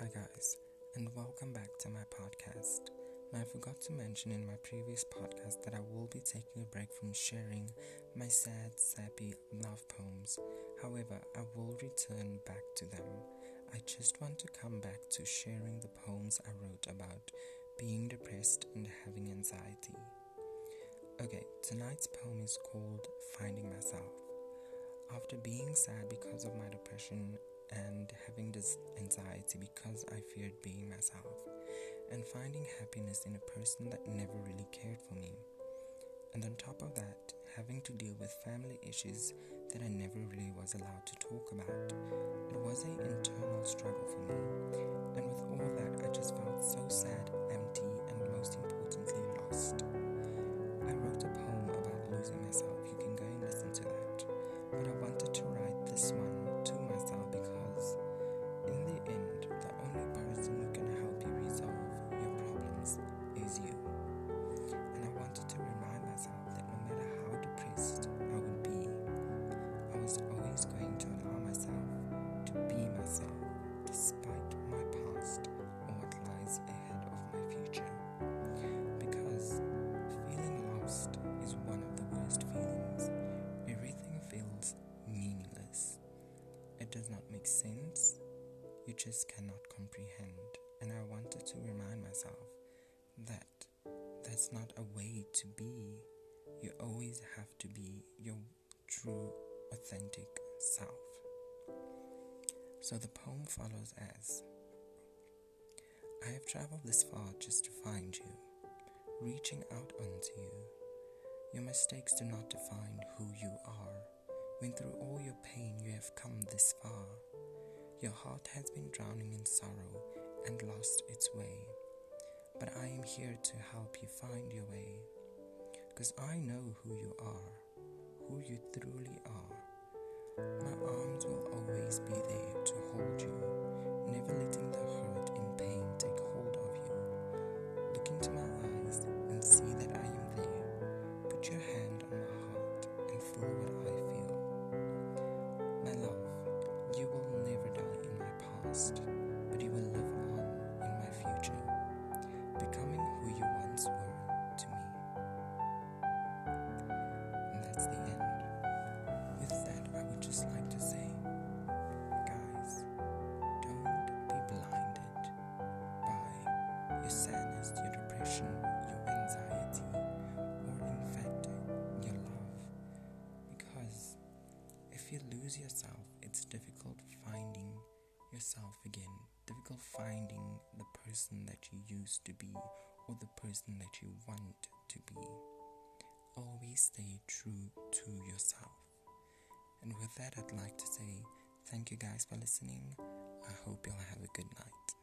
Hi, guys, and welcome back to my podcast. Now, I forgot to mention in my previous podcast that I will be taking a break from sharing my sad, sappy love poems. However, I will return back to them. I just want to come back to sharing the poems I wrote about being depressed and having anxiety. Okay, tonight's poem is called Finding Myself. After being sad because of my depression and having this anxiety because I feared being myself, and finding happiness in a person that never really cared for me. And on top of that, having to deal with family issues that I never really was allowed to talk about. It was an internal struggle for me. And with all that, I just felt so sad, empty, and most importantly, lost. Does not make sense, you just cannot comprehend. And I wanted to remind myself that that's not a way to be. You always have to be your true, authentic self. So the poem follows as I have traveled this far just to find you, reaching out unto you. Your mistakes do not define who you are. When through all your pain you have come this far, your heart has been drowning in sorrow and lost its way. But I am here to help you find your way. Cause I know who you are, who you truly are. My arms will always be there to hold you, never letting the hurt and pain take hold of you. Look into my eyes and see that I am there. Put your hand on my heart and feel what And the end. With that, I would just like to say, guys, don't be blinded by your sadness, your depression, your anxiety, or in fact, your love. Because if you lose yourself, it's difficult finding yourself again, difficult finding the person that you used to be or the person that you want to be. Always stay true to yourself. And with that, I'd like to say thank you guys for listening. I hope you'll have a good night.